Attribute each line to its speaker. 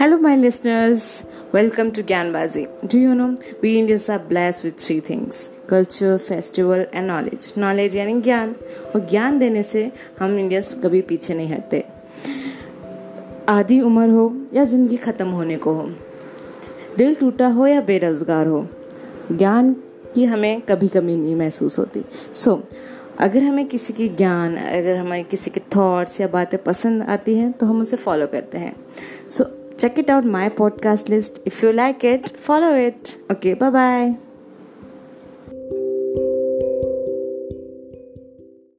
Speaker 1: Hello, my listeners. Welcome to Gyanbazi. Do you know we Indians are blessed with three things culture, festival, and knowledge. Knowledge यानी ज्ञान और ज्ञान देने से हम इंडियंस कभी पीछे नहीं हटते आधी उम्र हो या ज़िंदगी ख़त्म होने को हो दिल टूटा हो या बेरोज़गार हो ज्ञान की हमें कभी कमी नहीं महसूस होती सो so, अगर हमें किसी की ज्ञान अगर हमें किसी के थॉट्स या बातें पसंद आती हैं तो हम उसे फॉलो करते हैं सो check it out my podcast list. If you like it follow it. Okay bye bye